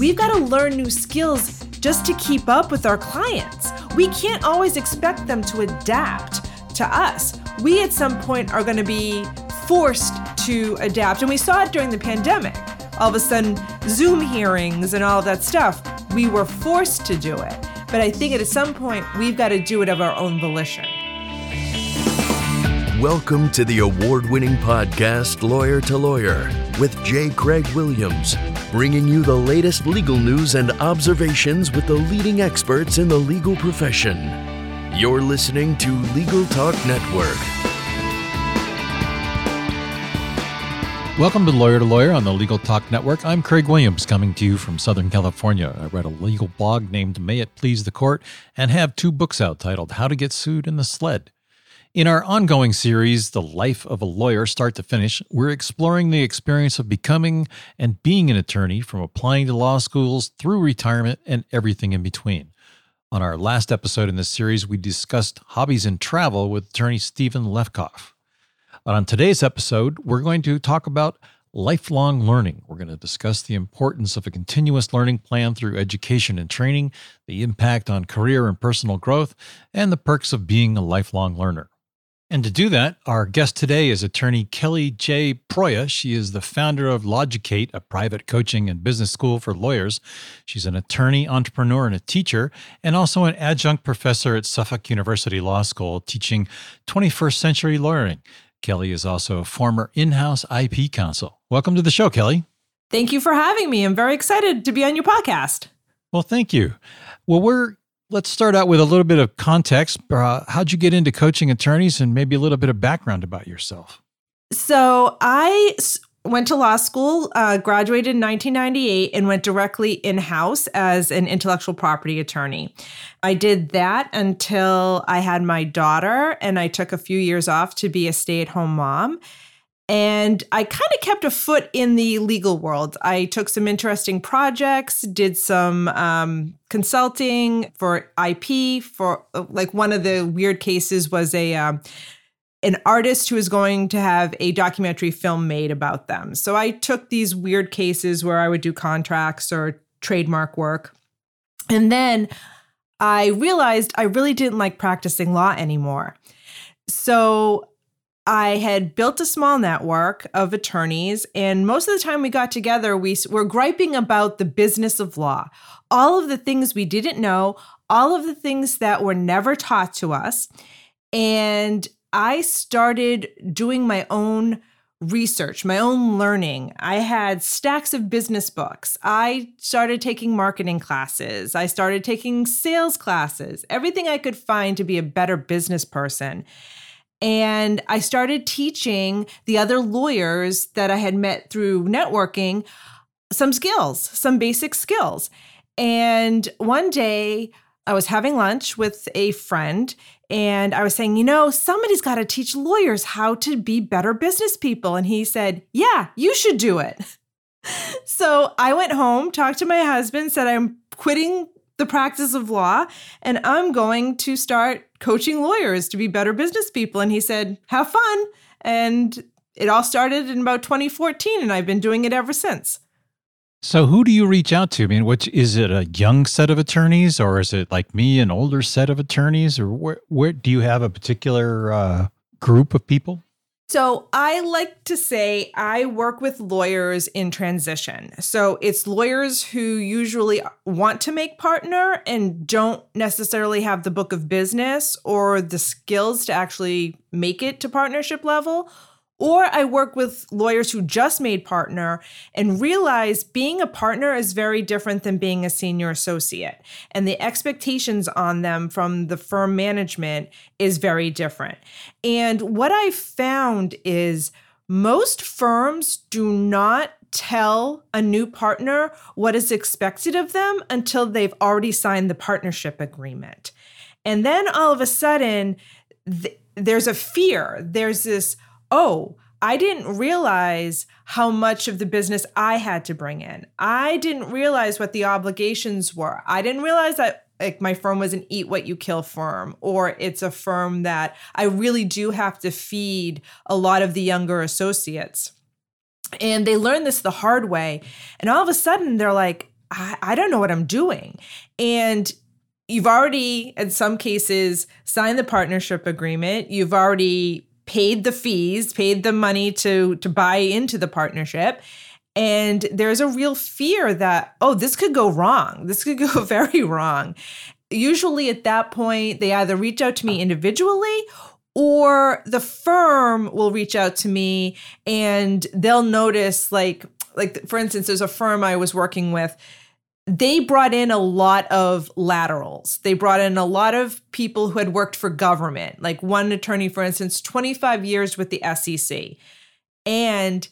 we've got to learn new skills just to keep up with our clients. We can't always expect them to adapt to us. We at some point are going to be forced to adapt. And we saw it during the pandemic. All of a sudden, Zoom hearings and all of that stuff, we were forced to do it. But I think at some point, we've got to do it of our own volition. Welcome to the award winning podcast, Lawyer to Lawyer, with J. Craig Williams, bringing you the latest legal news and observations with the leading experts in the legal profession. You're listening to Legal Talk Network. Welcome to Lawyer to Lawyer on the Legal Talk Network. I'm Craig Williams, coming to you from Southern California. I read a legal blog named May It Please the Court and have two books out titled How to Get Sued in the Sled. In our ongoing series, The Life of a Lawyer, Start to Finish, we're exploring the experience of becoming and being an attorney from applying to law schools through retirement and everything in between. On our last episode in this series, we discussed hobbies and travel with attorney Stephen Lefkoff. But on today's episode, we're going to talk about lifelong learning. We're going to discuss the importance of a continuous learning plan through education and training, the impact on career and personal growth, and the perks of being a lifelong learner. And to do that, our guest today is attorney Kelly J. Proya. She is the founder of Logicate, a private coaching and business school for lawyers. She's an attorney, entrepreneur, and a teacher, and also an adjunct professor at Suffolk University Law School, teaching 21st century lawyering. Kelly is also a former in house IP counsel. Welcome to the show, Kelly. Thank you for having me. I'm very excited to be on your podcast. Well, thank you. Well, we're let's start out with a little bit of context. Uh, how'd you get into coaching attorneys and maybe a little bit of background about yourself? So I went to law school, uh, graduated in 1998, and went directly in house as an intellectual property attorney. I did that until I had my daughter, and I took a few years off to be a stay at home mom. And I kind of kept a foot in the legal world. I took some interesting projects, did some um, consulting for IP. For like one of the weird cases was a um, an artist who was going to have a documentary film made about them. So I took these weird cases where I would do contracts or trademark work, and then I realized I really didn't like practicing law anymore. So I had built a small network of attorneys, and most of the time we got together, we were griping about the business of law, all of the things we didn't know, all of the things that were never taught to us. And I started doing my own research, my own learning. I had stacks of business books. I started taking marketing classes. I started taking sales classes, everything I could find to be a better business person. And I started teaching the other lawyers that I had met through networking some skills, some basic skills. And one day I was having lunch with a friend and I was saying, you know, somebody's got to teach lawyers how to be better business people. And he said, yeah, you should do it. so I went home, talked to my husband, said, I'm quitting the practice of law and I'm going to start coaching lawyers to be better business people. And he said, Have fun. And it all started in about 2014, and I've been doing it ever since. So, who do you reach out to? I mean, which is it a young set of attorneys, or is it like me, an older set of attorneys, or where, where do you have a particular uh, group of people? So I like to say I work with lawyers in transition. So it's lawyers who usually want to make partner and don't necessarily have the book of business or the skills to actually make it to partnership level, or I work with lawyers who just made partner and realize being a partner is very different than being a senior associate. And the expectations on them from the firm management is very different. And what I found is most firms do not tell a new partner what is expected of them until they've already signed the partnership agreement. And then all of a sudden, th- there's a fear. There's this, oh, I didn't realize how much of the business I had to bring in. I didn't realize what the obligations were. I didn't realize that like my firm was an eat what you kill firm or it's a firm that I really do have to feed a lot of the younger associates. And they learn this the hard way. And all of a sudden they're like, I, I don't know what I'm doing. And you've already, in some cases, signed the partnership agreement. You've already paid the fees, paid the money to to buy into the partnership. And there's a real fear that, oh, this could go wrong. This could go very wrong. Usually at that point, they either reach out to me individually or the firm will reach out to me and they'll notice like like for instance there's a firm I was working with they brought in a lot of laterals. They brought in a lot of people who had worked for government. Like one attorney, for instance, 25 years with the SEC. And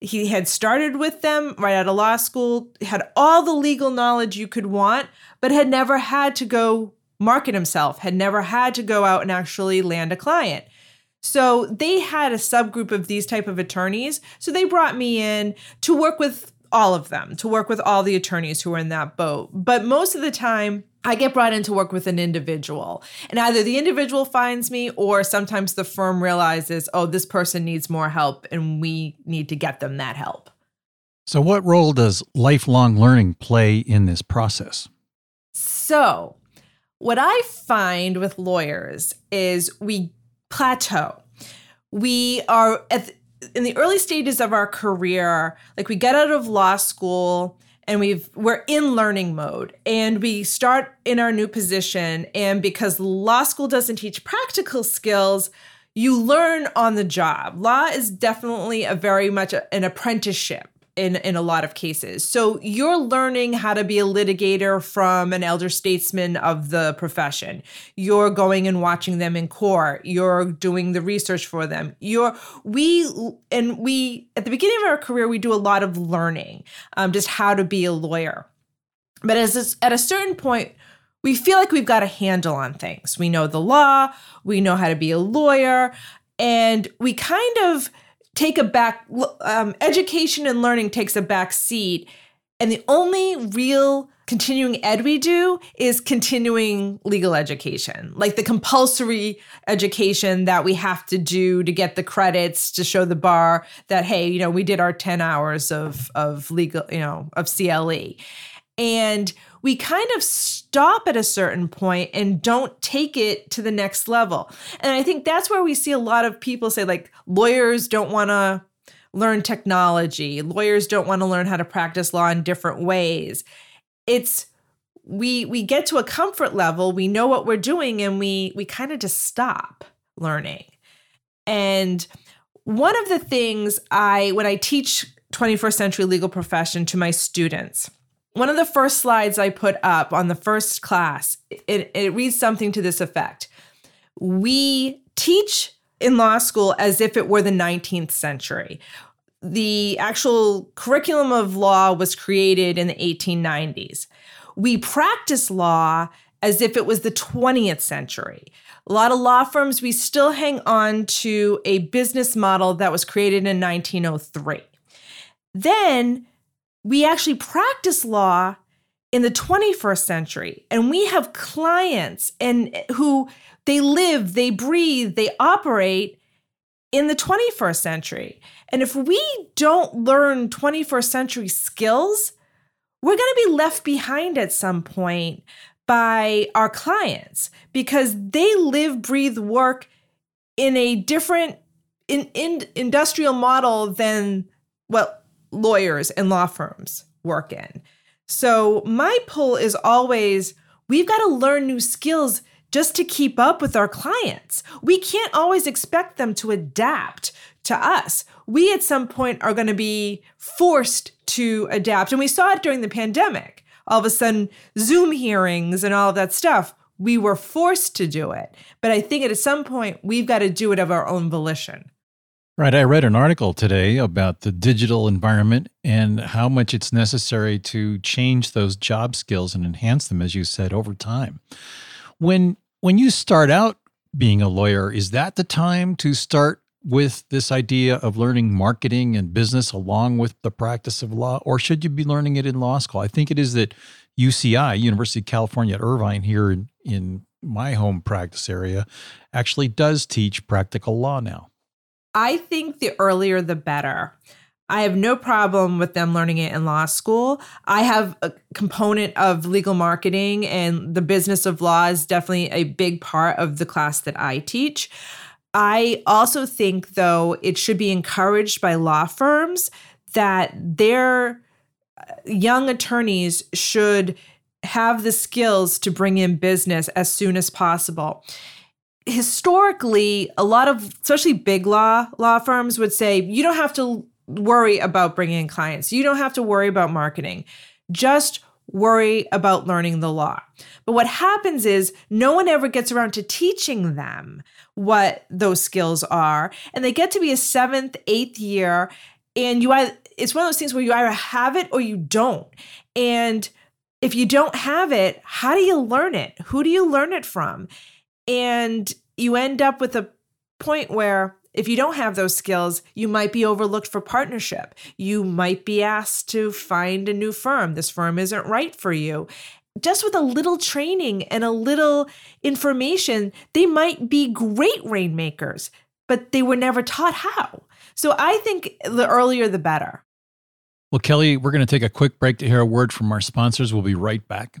he had started with them right out of law school, had all the legal knowledge you could want, but had never had to go market himself, had never had to go out and actually land a client. So they had a subgroup of these type of attorneys. So they brought me in to work with all of them, to work with all the attorneys who are in that boat. But most of the time, I get brought in to work with an individual. And either the individual finds me or sometimes the firm realizes, oh, this person needs more help and we need to get them that help. So, what role does lifelong learning play in this process? So, what I find with lawyers is we plateau. We are at in the early stages of our career, like we get out of law school and we've we're in learning mode. And we start in our new position. And because law school doesn't teach practical skills, you learn on the job. Law is definitely a very much an apprenticeship in in a lot of cases. So you're learning how to be a litigator from an elder statesman of the profession. You're going and watching them in court. You're doing the research for them. You're we and we at the beginning of our career we do a lot of learning, um, just how to be a lawyer. But as at a certain point, we feel like we've got a handle on things. We know the law. We know how to be a lawyer, and we kind of take a back um, education and learning takes a back seat. And the only real continuing ed we do is continuing legal education like the compulsory education that we have to do to get the credits to show the bar that hey you know we did our 10 hours of of legal you know of cle and we kind of stop at a certain point and don't take it to the next level. And I think that's where we see a lot of people say, like, lawyers don't want to learn technology, lawyers don't want to learn how to practice law in different ways. It's we we get to a comfort level, we know what we're doing, and we we kind of just stop learning. And one of the things I when I teach 21st century legal profession to my students one of the first slides I put up on the first class, it, it reads something to this effect. We teach in law school as if it were the 19th century. The actual curriculum of law was created in the 1890s. We practice law as if it was the 20th century. A lot of law firms, we still hang on to a business model that was created in 1903. Then we actually practice law in the 21st century and we have clients and eh, who they live they breathe they operate in the 21st century. And if we don't learn 21st century skills we're going to be left behind at some point by our clients because they live breathe work in a different in, in industrial model than well lawyers and law firms work in. So my pull is always we've got to learn new skills just to keep up with our clients. We can't always expect them to adapt to us. We at some point are going to be forced to adapt. And we saw it during the pandemic. All of a sudden, Zoom hearings and all of that stuff, we were forced to do it. But I think at some point, we've got to do it of our own volition. Right. I read an article today about the digital environment and how much it's necessary to change those job skills and enhance them, as you said, over time. When when you start out being a lawyer, is that the time to start with this idea of learning marketing and business along with the practice of law, or should you be learning it in law school? I think it is that UCI, University of California at Irvine, here in, in my home practice area, actually does teach practical law now. I think the earlier the better. I have no problem with them learning it in law school. I have a component of legal marketing and the business of law is definitely a big part of the class that I teach. I also think, though, it should be encouraged by law firms that their uh, young attorneys should have the skills to bring in business as soon as possible. Historically, a lot of especially big law law firms would say you don't have to worry about bringing in clients. You don't have to worry about marketing. Just worry about learning the law. But what happens is no one ever gets around to teaching them what those skills are. And they get to be a seventh, eighth year, and you either, it's one of those things where you either have it or you don't. And if you don't have it, how do you learn it? Who do you learn it from? And you end up with a point where if you don't have those skills, you might be overlooked for partnership. You might be asked to find a new firm. This firm isn't right for you. Just with a little training and a little information, they might be great rainmakers, but they were never taught how. So I think the earlier the better. Well, Kelly, we're going to take a quick break to hear a word from our sponsors. We'll be right back.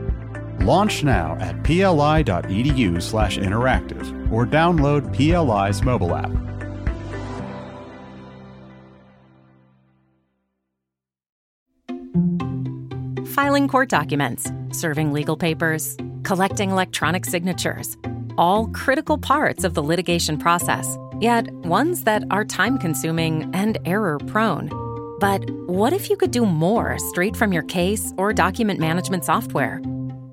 Launch now at pli.edu slash interactive or download PLI's mobile app. Filing court documents, serving legal papers, collecting electronic signatures, all critical parts of the litigation process, yet ones that are time consuming and error prone. But what if you could do more straight from your case or document management software?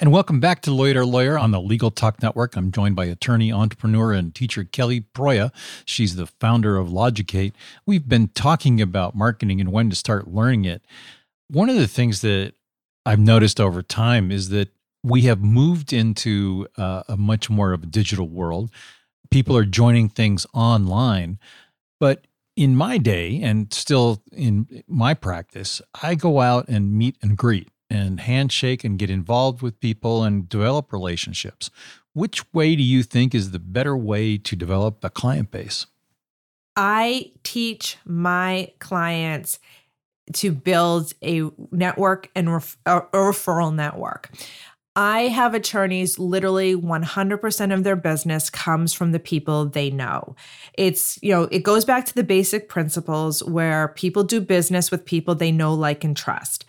And welcome back to Lawyer Lawyer on the Legal Talk Network. I'm joined by attorney, entrepreneur, and teacher Kelly Proya. She's the founder of Logicate. We've been talking about marketing and when to start learning it. One of the things that I've noticed over time is that we have moved into uh, a much more of a digital world. People are joining things online. But in my day, and still in my practice, I go out and meet and greet and handshake and get involved with people and develop relationships. Which way do you think is the better way to develop a client base? I teach my clients to build a network and ref- a referral network. I have attorneys literally 100% of their business comes from the people they know. It's, you know, it goes back to the basic principles where people do business with people they know, like, and trust.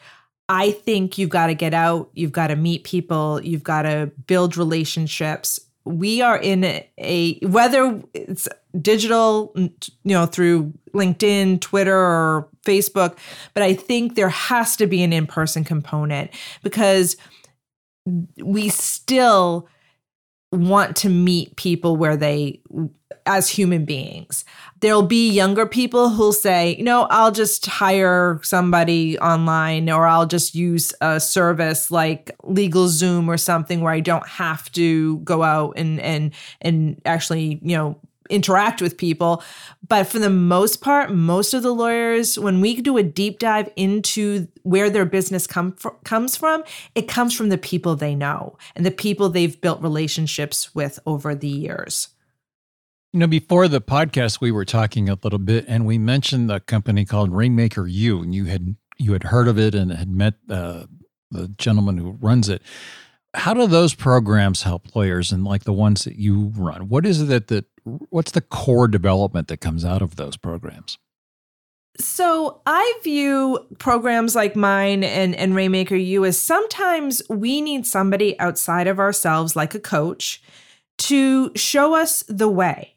I think you've got to get out, you've got to meet people, you've got to build relationships. We are in a, whether it's digital, you know, through LinkedIn, Twitter, or Facebook, but I think there has to be an in person component because we still want to meet people where they as human beings. There'll be younger people who'll say, you know, I'll just hire somebody online or I'll just use a service like LegalZoom or something where I don't have to go out and and and actually, you know, interact with people. But for the most part, most of the lawyers, when we do a deep dive into where their business come fr- comes from, it comes from the people they know and the people they've built relationships with over the years. You know, before the podcast, we were talking a little bit, and we mentioned the company called Rainmaker U, and you had you had heard of it and had met uh, the gentleman who runs it. How do those programs help lawyers, and like the ones that you run? What is it that that what's the core development that comes out of those programs? So I view programs like mine and, and Rainmaker U as sometimes we need somebody outside of ourselves, like a coach, to show us the way.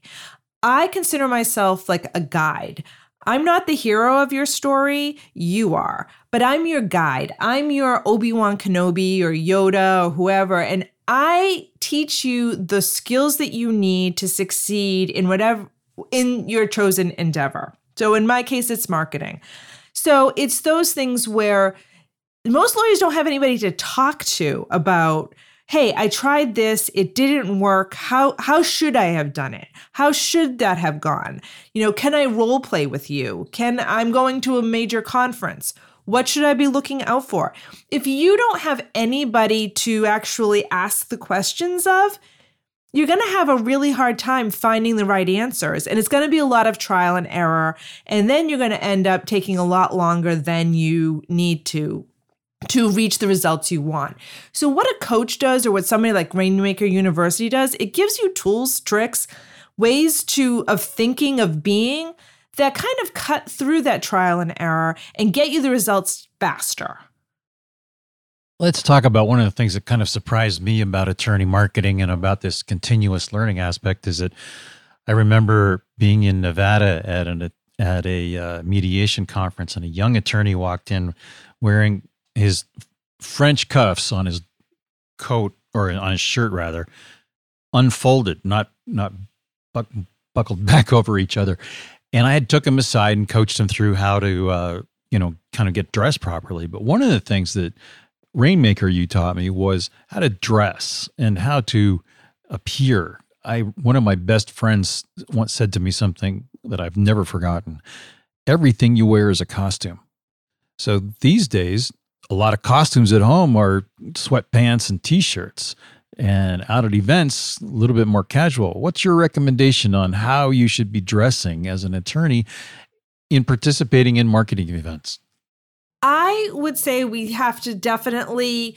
I consider myself like a guide. I'm not the hero of your story, you are, but I'm your guide. I'm your Obi Wan Kenobi or Yoda or whoever. And I teach you the skills that you need to succeed in whatever, in your chosen endeavor. So in my case, it's marketing. So it's those things where most lawyers don't have anybody to talk to about hey i tried this it didn't work how how should i have done it? How should that have gone? You know can i role play with you? Can i'm going to a major conference. What should i be looking out for? If you don't have anybody to actually ask the questions of you're going to have a really hard time finding the right answers and it's going to be a lot of trial and error and then you're going to end up taking a lot longer than you need to to reach the results you want. So, what a coach does, or what somebody like Rainmaker University does, it gives you tools, tricks, ways to of thinking, of being that kind of cut through that trial and error and get you the results faster. Let's talk about one of the things that kind of surprised me about attorney marketing and about this continuous learning aspect is that I remember being in Nevada at an at a uh, mediation conference and a young attorney walked in wearing his French cuffs on his coat or on his shirt rather unfolded, not not buck, buckled back over each other. And I had took him aside and coached him through how to uh, you know kind of get dressed properly. But one of the things that Rainmaker U taught me was how to dress and how to appear. I one of my best friends once said to me something that I've never forgotten. Everything you wear is a costume. So these days, a lot of costumes at home are sweatpants and t-shirts. And out at events a little bit more casual. What's your recommendation on how you should be dressing as an attorney in participating in marketing events? I would say we have to definitely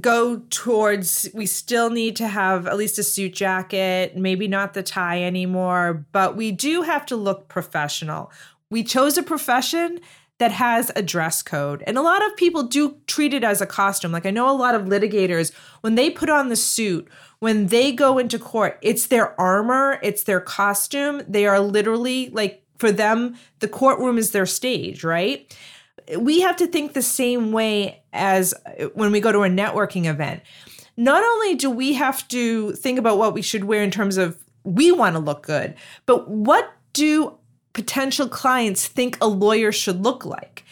go towards we still need to have at least a suit jacket maybe not the tie anymore but we do have to look professional. We chose a profession that has a dress code. And a lot of people do treat it as a costume. Like I know a lot of litigators, when they put on the suit, when they go into court, it's their armor, it's their costume. They are literally like, for them, the courtroom is their stage, right? We have to think the same way as uh, when we go to a networking event. Not only do we have to think about what we should wear in terms of we want to look good, but what do potential clients think a lawyer should look like.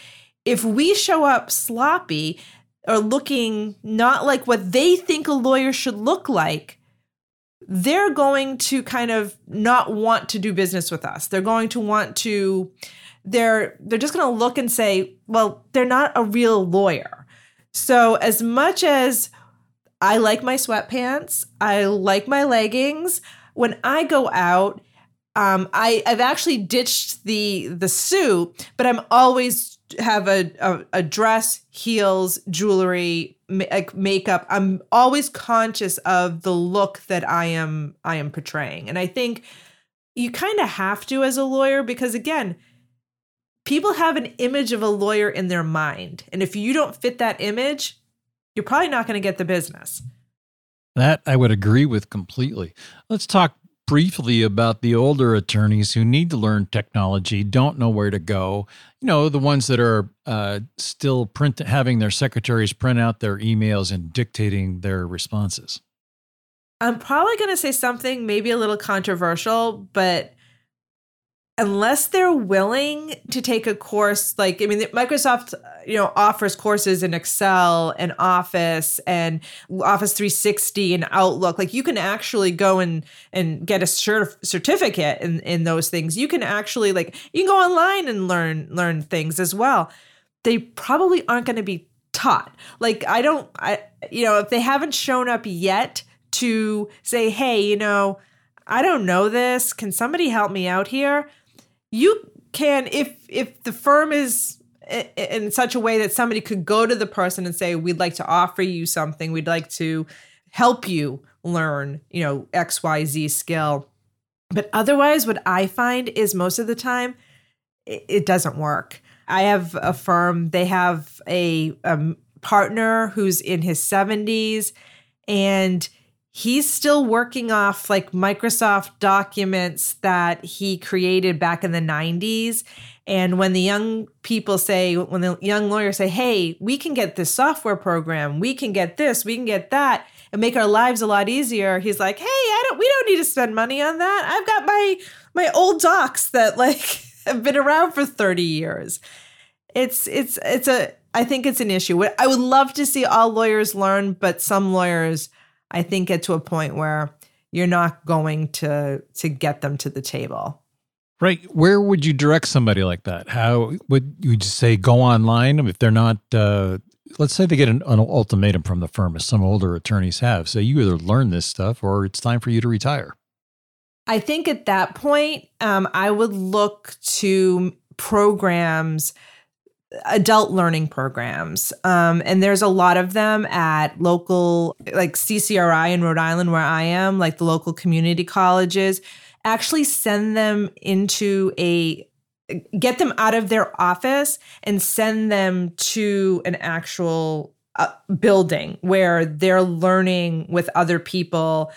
If we show up sloppy or looking not like what they think a lawyer should look like, they're going to kind of not want to do business with us. They're going to want to they're they're just going to look and say, "Well, they're not a real lawyer." So as much as I like my sweatpants, I like my leggings, when I go out, um, I, I've actually ditched the the suit, but I'm always have a, a, a dress, heels, jewelry, ma- like makeup. I'm always conscious of the look that I am I am portraying, and I think you kind of have to as a lawyer because again, people have an image of a lawyer in their mind, and if you don't fit that image, you're probably not going to get the business. That I would agree with completely. Let's talk briefly about the older attorneys who need to learn technology, don't know where to go. You know, the ones that are uh, still print having their secretaries print out their emails and dictating their responses. I'm probably going to say something maybe a little controversial, but unless they're willing to take a course like i mean microsoft you know offers courses in excel and office and office 360 and outlook like you can actually go and and get a certif- certificate in in those things you can actually like you can go online and learn learn things as well they probably aren't going to be taught like i don't i you know if they haven't shown up yet to say hey you know I don't know this. Can somebody help me out here? You can if if the firm is in such a way that somebody could go to the person and say we'd like to offer you something we'd like to help you learn you know xyz skill but otherwise what i find is most of the time it, doesn't work. I have a firm, they have a, a partner who's in his 70s and he's still working off like Microsoft documents that he created back in the 90s. And when the young people say, when the young lawyers say, hey, we can get this software program, we can get this, we can get that, and make our lives a lot easier, he's like, hey, I don't, we don't need to spend money on that. I've got my my old docs that like have been around for 30 years. It's it's it's a I think it's an issue. I would love to see all lawyers learn, but some lawyers I think get to a point where you're not going to to get them to the table. Right. Where would you direct somebody like that? How would you just say go online if they're not uh, let's say they get an, an, ultimatum from the firm as some older attorneys have. Say you either learn this stuff or it's time for you to retire. I think at that point, um, I would look to programs, adult learning programs. Um, and there's a lot of them at local, like CCRI in Rhode Island, where I am, like the local community colleges. Actually, send them into a get them out of their office and send them to an actual uh, building where they're learning with other people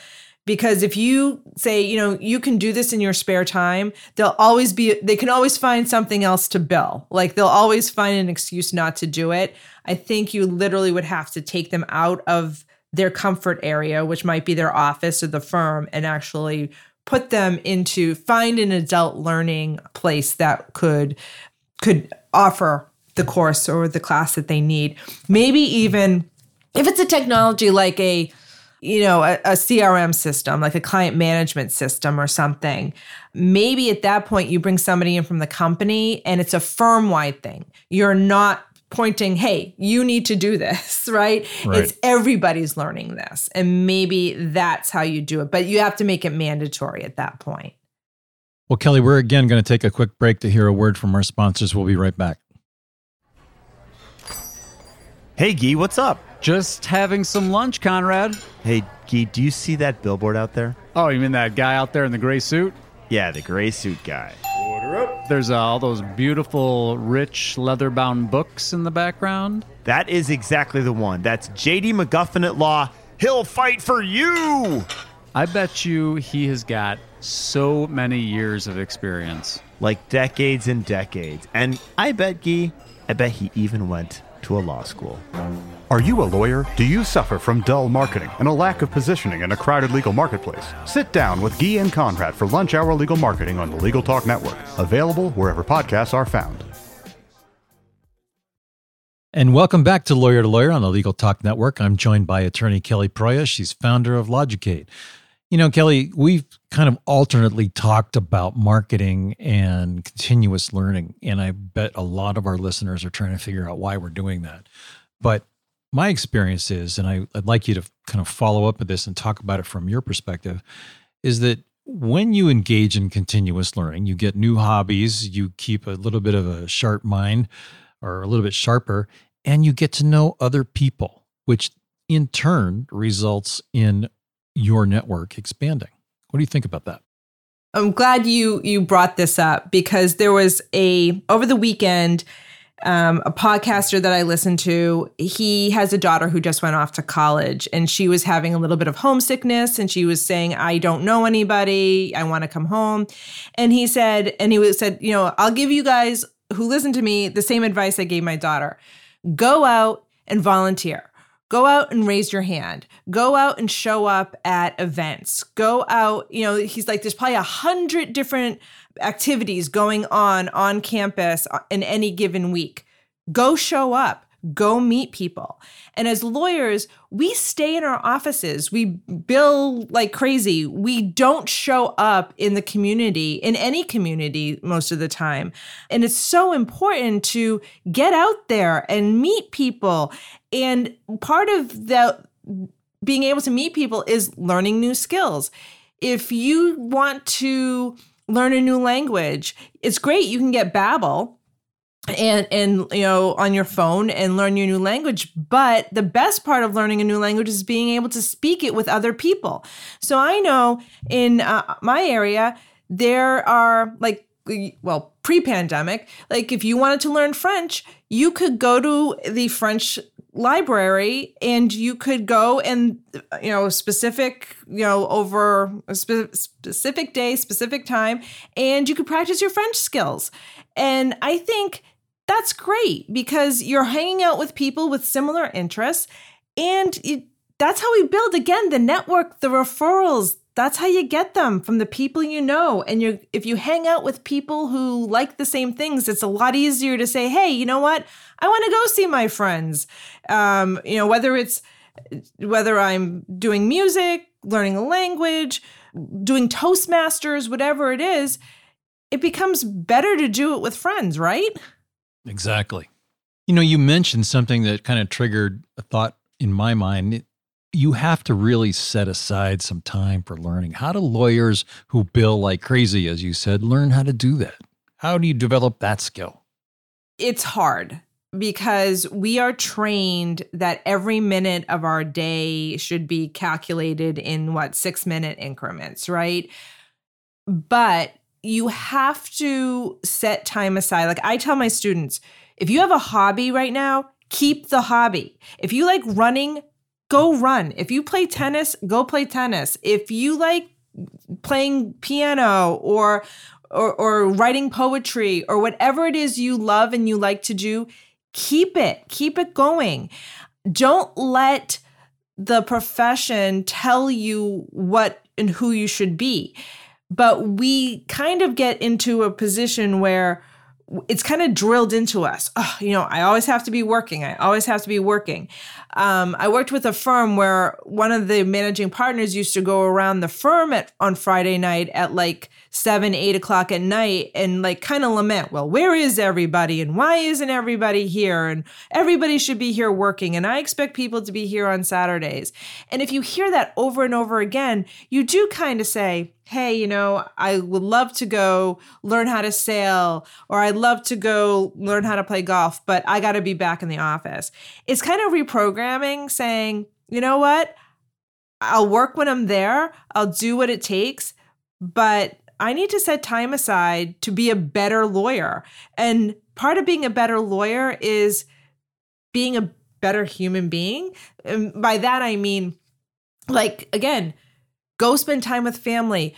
because if you say you know you can do this in your spare time they'll always be they can always find something else to bill. Like they'll always find an excuse not to do it. I think you literally would have to take them out of their comfort area which might be their office or the firm and actually put them into find an adult learning place that could could offer the course or the class that they need. Maybe even if it's a technology like a you know, a, a, CRM system, like a client management system or something. Maybe at that point you bring somebody in from the company and it's a firm wide thing. You're not pointing, hey, you need to do this, right? right? It's everybody's learning this. And maybe that's how you do it, but you have to make it mandatory at that point. Well, Kelly, we're again going to take a quick break to hear a word from our sponsors. We'll be right back. Hey, Gee, what's up? Just having some lunch, Conrad. Hey, Gee, do you see that billboard out there? Oh, you mean that guy out there in the gray suit? Yeah, the gray suit guy. Order up. There's uh, all those beautiful, rich, leather bound books in the background. That is exactly the one. That's JD McGuffin at Law. He'll fight for you! I bet you he has got so many years of experience. Like decades and decades. And I bet, Gee, I bet he even went to a law school. Are you a lawyer? Do you suffer from dull marketing and a lack of positioning in a crowded legal marketplace? Sit down with Gyi and Conrad for Lunch Hour Legal Marketing on the Legal Talk Network, available wherever podcasts are found. And welcome back to Lawyer to Lawyer on the Legal Talk Network. I'm joined by attorney Kelly Proya. She's founder of Logicate. You know, Kelly, we've kind of alternately talked about marketing and continuous learning. And I bet a lot of our listeners are trying to figure out why we're doing that. But my experience is, and I, would like you to kind of follow up with this and talk about it from your perspective, is that when you engage in continuous learning, you get new hobbies, you keep a little bit of a sharp mind or a little bit sharper, and you get to know other people, which in turn results in your network expanding. What do you think about that? I'm glad you you brought this up because there was a over the weekend um, a podcaster that I listened to, he has a daughter who just went off to college and she was having a little bit of homesickness and she was saying, I don't know anybody. I want to come home. And he said, and he said, you know, I'll give you guys who listen to me the same advice I gave my daughter go out and volunteer. Go out and raise your hand. Go out and show up at events. Go out, you know, he's like, there's probably a hundred different activities going on on campus uh, in any given week. Go show up, go meet people. And as lawyers, we stay in our offices, we bill like crazy. We don't show up in the community, in any community, most of the time. And it's so important to get out there and meet people. And part of the being able to meet people is learning new skills. If you want to learn a new language. It's great. You can get Babbel and and you know on your phone and learn your new language. But the best part of learning a new language is being able to speak it with other people. So i know in uh, my area there are like well, pre-pandemic, like if you wanted to learn French, you could go to the French library and you could go and you know specific you know over a spe- specific day specific time and you could practice your french skills. And i think that's great because you're hanging out with people with similar interests and it, that's how we build again the network the referrals. That's how you get them from the people you know and you if you hang out with people who like the same things it's a lot easier to say hey you know what? I want to go see my friends. Um, you know whether it's whether i'm doing music learning a language doing toastmasters whatever it is it becomes better to do it with friends right exactly you know you mentioned something that kind of triggered a thought in my mind you have to really set aside some time for learning. How do lawyers who bill like crazy, as you said, learn how to do that? How do you develop that skill? It's hard because we are trained that every minute of our day should be calculated in what six minute increments, right? But you have to set time aside. Like I tell my students, if you have a hobby right now, keep the hobby. If you like running, go run. If you play tennis, go play tennis. If you like playing piano or or, or writing poetry or whatever it is you love and you like to do, keep it. Keep it going. Don't let the profession tell you what and who you should be. But we kind of get into a position where it's kind of drilled into us. Oh, you know, I always have to be working. I always have to be working. Um, I worked with a firm where one of the managing partners used to go around the firm at on Friday night at like seven, eight o'clock at night and like kind of lament, well, where is everybody and why isn't everybody here? And everybody should be here working. And I expect people to be here on Saturdays. And if you hear that over and over again, you do kind of say, hey, you know, I would love to go learn how to sail or I'd love to go learn how to play golf, but I got to be back in the office. It's kind of reprogramming saying, you know what? I'll work when I'm there, I'll do what it takes, but I need to set time aside to be a better lawyer. And part of being a better lawyer is being a better human being. And by that, I mean, like, again, Go spend time with family.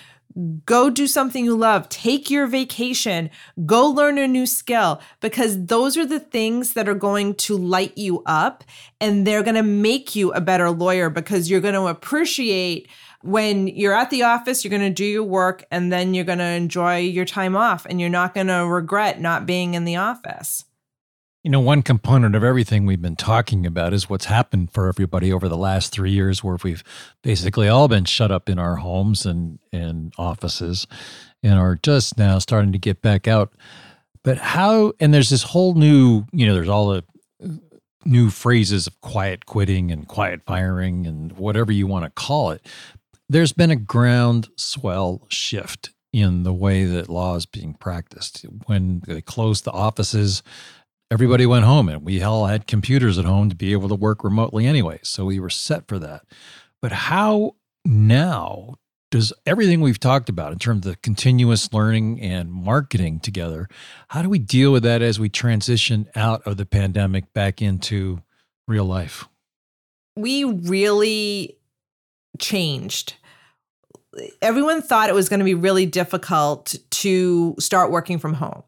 Go do something you love. Take your vacation. Go learn a new skill because those are the things that are going to light you up and they're going to make you a better lawyer because you're going to appreciate when you're at the office, you're going to do your work and then you're going to enjoy your time off and you're not going to regret not being in the office. You know, one component of everything we've been talking about is what's happened for everybody over the last three years, where we've basically all been shut up in our homes and, and offices and are just now starting to get back out. But how, and there's this whole new, you know, there's all the uh, new phrases of quiet quitting and quiet firing and whatever you want to call it. There's been a ground swell shift in the way that law is being practiced. When they closed the offices, everybody went home and we all had computers at home to be able to work remotely anyway. So we were set for that. But how now does everything we've talked about in terms of continuous learning and marketing together, how do we deal with that as we transition out of the pandemic back into real life? We really changed everyone thought it was going to be really difficult to start working from home.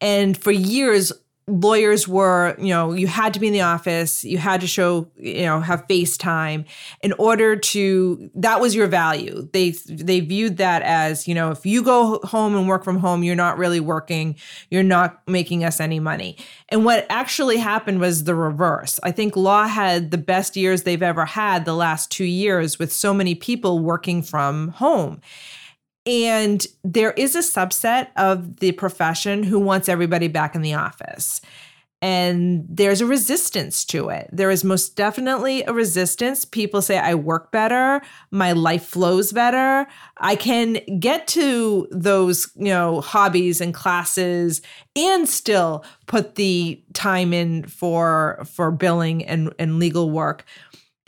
And for years, lawyers were, you know, you had to be in the office, you had to show, you know, have FaceTime in order to that was your value. They they viewed that as, you know, if you go home and work from home, you're not really working, you're not making us any money. And what actually happened was the reverse. I think law had the best years they've ever had the last 2 years with so many people working from home. And there is a subset of the profession who wants everybody back in the office. And there's a resistance to it. There is most definitely a resistance. People say, I work better, my life flows better. I can get to those, you know, hobbies and classes and still put the time in for for billing and, and legal work.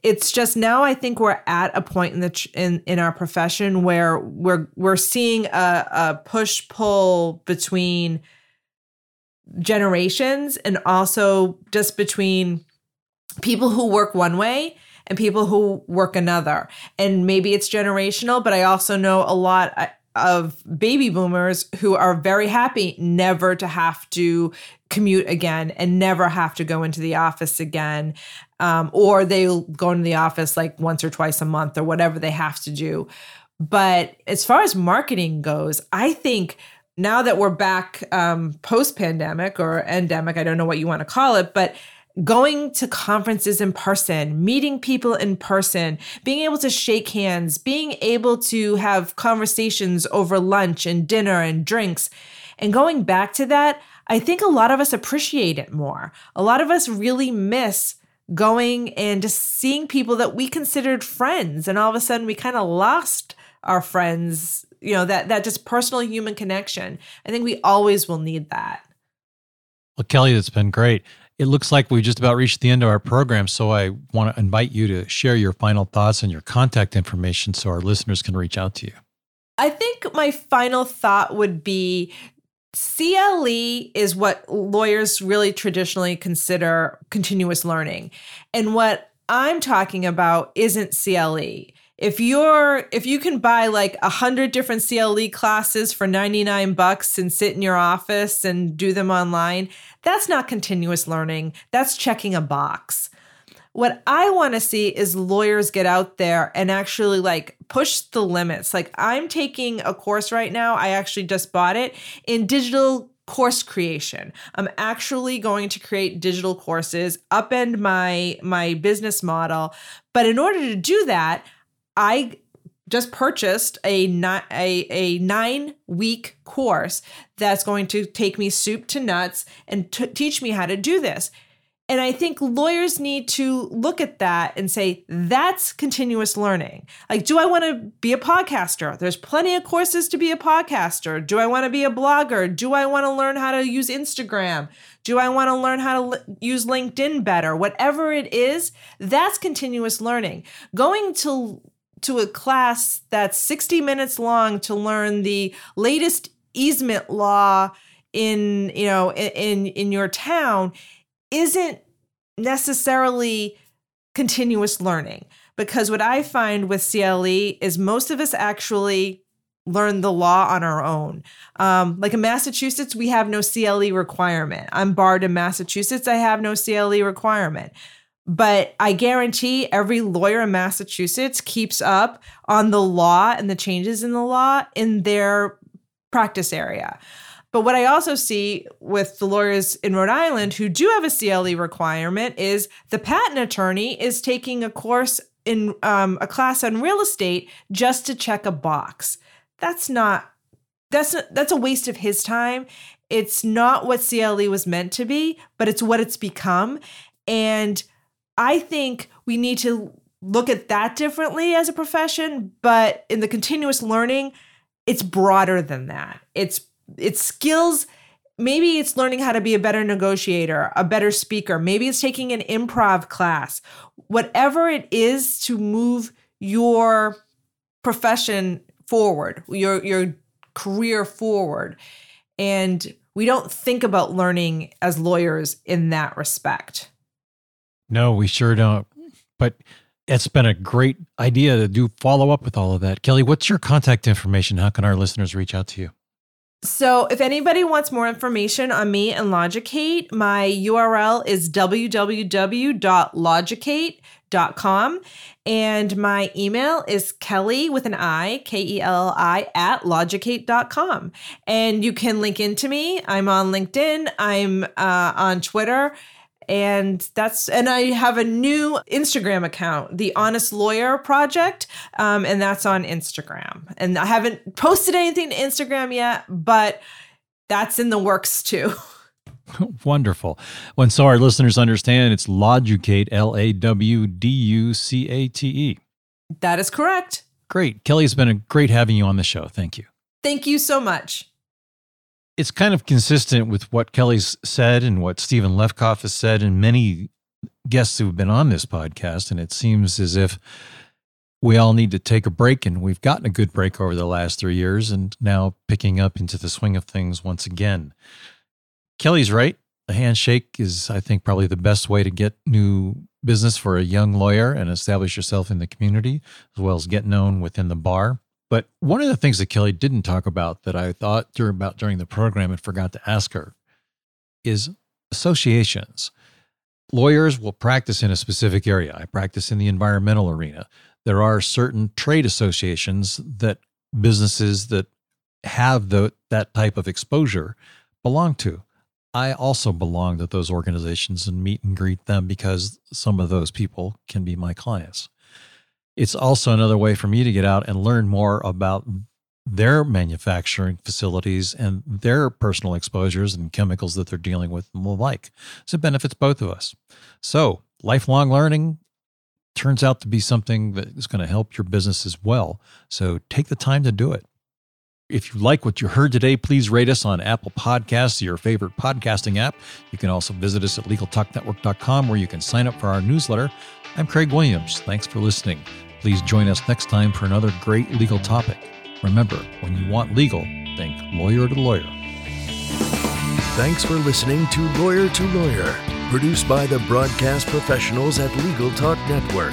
It's just now I think we're at a point in the in in our profession where we're we're seeing a, a push pull between generations and also just between people who work one way and people who work another. And maybe it's generational, but I also know a lot uh, of baby boomers who are very happy never to have to commute again and never have to go into the office again. Um, or they'll go into the office like once or twice a month or whatever they have to do. But as far as marketing goes, I think now that we're back um, post pandemic or endemic, I don't know what you want to call it, but going to conferences in person, meeting people in person, being able to shake hands, being able to have conversations over lunch and dinner and drinks. And going back to that, I think a lot of us appreciate it more. A lot of us really miss going and just seeing people that we considered friends and all of a sudden we kind of lost our friends, you know, that that just personal human connection. I think we always will need that. Well, Kelly, that's been great. It looks like we just about reached the end of our program, so I want to invite you to share your final thoughts and your contact information so our listeners can reach out to you. I think my final thought would be CLE is what lawyers really traditionally consider continuous learning. And what I'm talking about isn't CLE if you're if you can buy like a hundred different CLE classes for 99 bucks and sit in your office and do them online, that's not continuous learning. That's checking a box. What I want to see is lawyers get out there and actually like push the limits. Like I'm taking a course right now, I actually just bought it in digital course creation. I'm actually going to create digital courses, upend my my business model. But in order to do that, I just purchased a, a, a nine week course that's going to take me soup to nuts and t- teach me how to do this. And I think lawyers need to look at that and say, that's continuous learning. Like, do I want to be a podcaster? There's plenty of courses to be a podcaster. Do I want to be a blogger? Do I want to learn how to use Instagram? Do I want to learn how to l- use LinkedIn better? Whatever it is, that's continuous learning. Going to to a class that's 60 minutes long to learn the latest easement law in you know in in your town isn't necessarily continuous learning because what i find with cle is most of us actually learn the law on our own. Um, like in massachusetts we have no cle requirement. I'm barred in massachusetts i have no cle requirement. But I guarantee every lawyer in Massachusetts keeps up on the law and the changes in the law in their practice area. But what I also see with the lawyers in Rhode Island who do have a CLE requirement is the patent attorney is taking a course in um, a class on real estate just to check a box. That's not that's that's a waste of his time. It's not what CLE was meant to be, but it's what it's become. And I think we need to look at that differently as a profession, but in the continuous learning, it's broader than that. It's it's skills maybe it's learning how to be a better negotiator, a better speaker, maybe it's taking an improv class. Whatever it is to move your profession forward, your your career forward. And we don't think about learning as lawyers in that respect. No, we sure don't. But it's been a great idea to do follow up with all of that. Kelly, what's your contact information? How can our listeners reach out to you? So, if anybody wants more information on me and Lawducate, my URL is www.lawducate.com. And my email is Kelly with an I, K E L I, at lawducate.com. And you can link into me. I'm on LinkedIn, I'm uh, on Twitter and that's and i have a new instagram account the honest lawyer project um, and that's on instagram and i haven't posted anything to instagram yet but that's in the works too Wonderful. When so our listeners understand, it's Lawducate, L A W D U C A T E. That is correct. Great. Kelly, it's been a great having you on the show. Thank you. Thank you so much it's kind of consistent with what Kelly's said and what Stephen Lefkoff has said and many guests who've been on this podcast, and it seems as if we all need to take a break, and we've gotten a good break over the last three years, and now picking up into the swing of things once again. Kelly's right. The handshake is, I think, probably the best way to get new business for a young lawyer and establish yourself in the community, as well as get known within the bar. But one of the things that Kelly didn't talk about that I thought during, about during the program and forgot to ask her is associations. Lawyers will practice in a specific area. I practice in the environmental arena. There are certain trade associations that businesses that have the, that type of exposure belong to. I also belong to those organizations and meet and greet them because some of those people can be my clients. It's also another way for me to get out and learn more about their manufacturing facilities and their personal exposures and chemicals that they're dealing with and the like. So it benefits both of us. So lifelong learning turns out to be something that is going to help your business as well. So take the time to do it. If you like what you heard today, please rate us on Apple Podcasts, your favorite podcasting app. You can also visit us at LegalTalkNetwork.com where you can sign up for our newsletter. I'm Craig Williams. Thanks for listening. Please join us next time for another great legal topic. Remember, when you want legal, think lawyer to lawyer. Thanks for listening to Lawyer to Lawyer, produced by the broadcast professionals at Legal Talk Network.